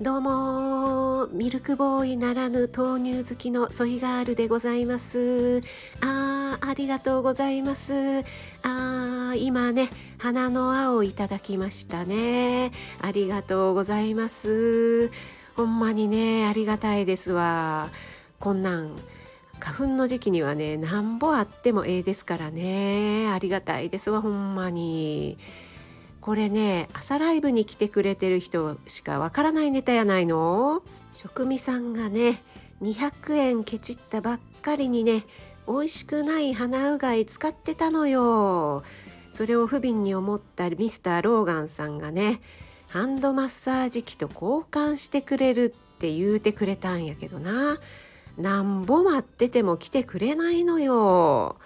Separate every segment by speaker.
Speaker 1: どうもミルクボーイならぬ豆乳好きのソイガールでございます。あーありがとうございます。あー今ね花の青いただきましたね。ありがとうございます。ほんまにねありがたいですわ。こんなん花粉の時期にはねなんぼあってもええですからね。ありがたいですわほんまに。これね朝ライブに来てくれてる人しかわからないネタやないの。職味さんがね200円ケチったばっかりにね美味しくない鼻うがい使ってたのよ。それを不憫に思ったミスターローガンさんがねハンドマッサージ機と交換してくれるって言うてくれたんやけどな。なんぼ待ってても来てくれないのよ。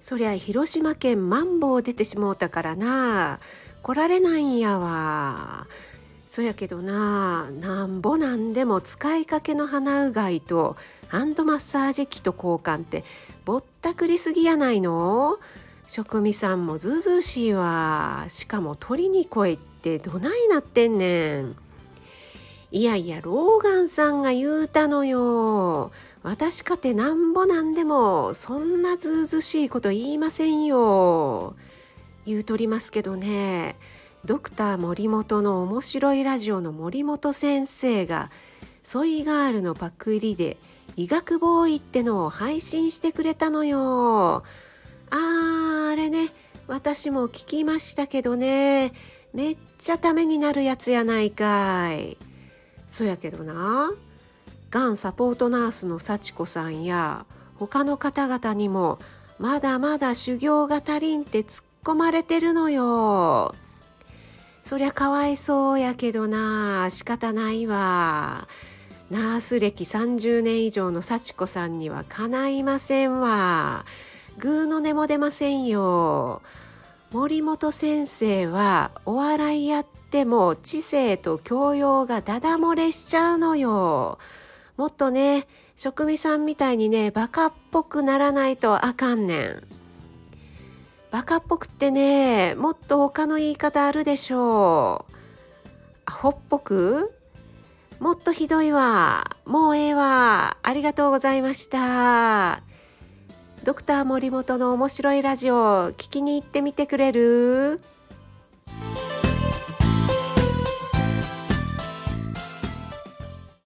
Speaker 1: そりゃ広島県マンボウ出てしもうたからな。来られないんやわ。そやけどななんぼなんでも使いかけの鼻うがいとハンドマッサージ機と交換ってぼったくりすぎやないの。職味さんもずうずうしいわ。しかも鳥に声ってどないなってんねん。いやいやローガンさんが言うたのよ。私かてなんぼなんでもそんなずうずしいこと言いませんよ。言うとりますけどねドクター森本の面白いラジオの森本先生がソイガールのパクリで医学ボーイってのを配信してくれたのよ。あーあれね私も聞きましたけどねめっちゃためになるやつやないかい。そやけどな。がんサポートナースの幸子さんや他の方々にもまだまだ修行が足りんって突っ込まれてるのよ。そりゃかわいそうやけどな仕方ないわ。ナース歴30年以上の幸子さんにはかないませんわ。ぐーの音も出ませんよ。森本先生はお笑いやっても知性と教養がダダ漏れしちゃうのよ。もっとね、職味さんみたいにね、バカっぽくならないとあかんねん。バカっぽくってね、もっと他の言い方あるでしょう。アホっぽく？もっとひどいわ。もうええわ。ありがとうございました。ドクター森本の面白いラジオ聞きに行ってみてくれる？